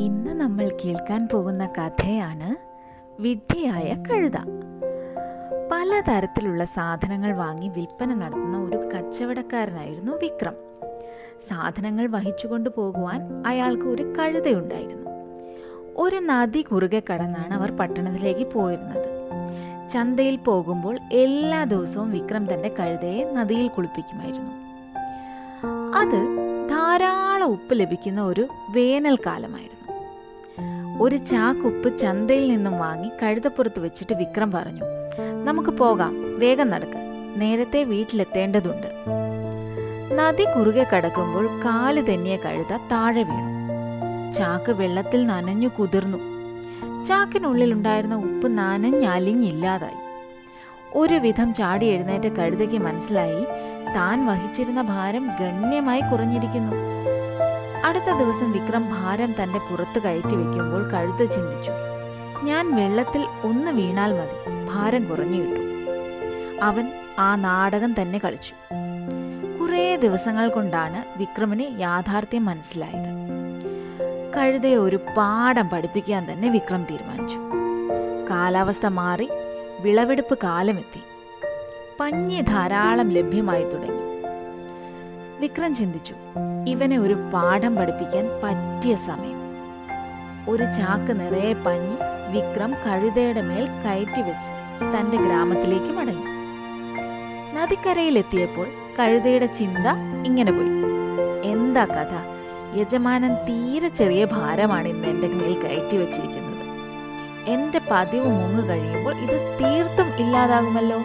ഇന്ന് നമ്മൾ കേൾക്കാൻ പോകുന്ന കഥയാണ് വിഡ്ഢിയായ കഴുത. പലതരത്തിലുള്ള സാധനങ്ങൾ വാങ്ങി വിൽപ്പന നടത്തുന്ന ഒരു കച്ചവടക്കാരനായിരുന്നു വിക്രം. സാധനങ്ങൾ വഹിച്ചുകൊണ്ട് പോകുവാൻ അയാൾക്ക് ഒരു കഴുതയുണ്ടായിരുന്നു. ഒരു നദി കുറുകെ കടന്നാണ് അവർ പട്ടണത്തിലേക്ക് പോയിരുന്നത്. ചന്തയിൽ പോകുമ്പോൾ എല്ലാ ദിവസവും വിക്രം തന്റെ കഴുതയെ നദിയിൽ കുളിപ്പിക്കുമായിരുന്നു. അത് ധാരാളം ഉപ്പ് ലഭിക്കുന്ന ഒരു വേനൽക്കാലമായിരുന്നു. ഒരു ചാക്കുപ്പ് ചന്തയിൽ നിന്നും വാങ്ങി കഴുതപ്പുറത്ത് വെച്ചിട്ട് വിക്രം പറഞ്ഞു നമുക്ക് പോകാം വേഗം നടക്ക്. നേരത്തെ വീട്ടിലെത്തേണ്ടതുണ്ട്. നദി കുറുകെ കടക്കുമ്പോൾ കാൽ തെന്നിയ കഴുത താഴെ വീണു. ചാക്ക് വെള്ളത്തിൽ നനഞ്ഞു കുതിർന്നു. ചാക്കിനുള്ളിൽ ഉണ്ടായിരുന്ന ഉപ്പ് നനഞ്ഞലിഞ്ഞില്ലാതായി ഒരുവിധം ചാടി എഴുന്നേറ്റ കഴുതയ്ക്ക് മനസ്സിലായി താൻ വഹിച്ചിരുന്ന ഭാരം ഗണ്യമായി കുറഞ്ഞിരിക്കുന്നു. അടുത്ത ദിവസം വിക്രം ഭാരം തന്റെ പുറത്ത് കയറ്റി വെക്കുമ്പോൾ കഴുത്ത് ചിന്തിച്ചു. ഞാൻ വെള്ളത്തിൽ ഒന്ന് വീണാൽ മതി ഭാരം കുറഞ്ഞു കിട്ടും അവൻ ആ നാടകം തന്നെ കളിച്ചു. കുറേ ദിവസങ്ങൾ കൊണ്ടാണ് വിക്രമിന് യാഥാർത്ഥ്യം മനസ്സിലായത്. കഴുതയെ ഒരു പാഠം പഠിപ്പിക്കാൻ തന്നെ വിക്രം തീരുമാനിച്ചു. കാലാവസ്ഥ മാറി വിളവെടുപ്പ് കാലമെത്തി. പഞ്ഞി ധാരാളം ലഭ്യമായി തുടങ്ങി. വിക്രം ചിന്തിച്ചു. ഇവനെ ഒരു പാഠം പഠിപ്പിക്കാൻ പറ്റിയ സമയം. ഒരു ചാക്ക് നിറയെ പഞ്ഞി വിക്രം കഴുതയുടെ മേൽ കയറ്റി വെച്ച് തന്റെ ഗ്രാമത്തിലേക്ക് മടങ്ങി. നദിക്കരയിലെത്തിയപ്പോൾ കഴുതയുടെ ചിന്ത ഇങ്ങനെ പോയി. എന്താ കഥ? യജമാനൻ തീരെ ചെറിയ ഭാരമാണ് ഇന്ന് എന്റെ മേൽ കയറ്റി വെച്ചിരിക്കുന്നത്. എന്റെ പതിവ് മുങ്ങു കഴിയുമ്പോൾ ഇത് തീർത്തും ഇല്ലാതാകുമല്ലോ?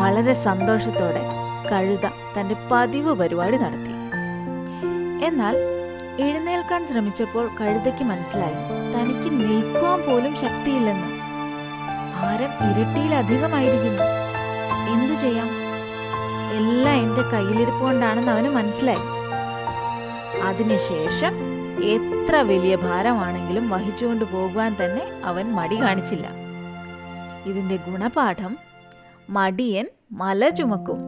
വളരെ സന്തോഷത്തോടെ കഴുത തന്റെ പതിവ് പരിപാടി നടത്തി. എന്നാൽ എഴുന്നേൽക്കാൻ ശ്രമിച്ചപ്പോൾ കഴുതയ്ക്ക് മനസ്സിലായി തനിക്ക് നിൽക്കുവാൻ പോലും ശക്തിയില്ലെന്ന്. ഭാരം ഇരട്ടിയിലധികമായിരിക്കുന്നു എന്തു ചെയ്യാം? എല്ലാം എന്റെ കയ്യിലിരിപ്പ് കൊണ്ടാണെന്ന് അവന് മനസ്സിലായി. അതിനുശേഷം എത്ര വലിയ ഭാരമാണെങ്കിലും വഹിച്ചുകൊണ്ട് പോകുവാൻ തന്നെ അവൻ മടി കാണിച്ചില്ല. ഇതിന്റെ ഗുണപാഠം മടിയൻ മല ചുമക്കും.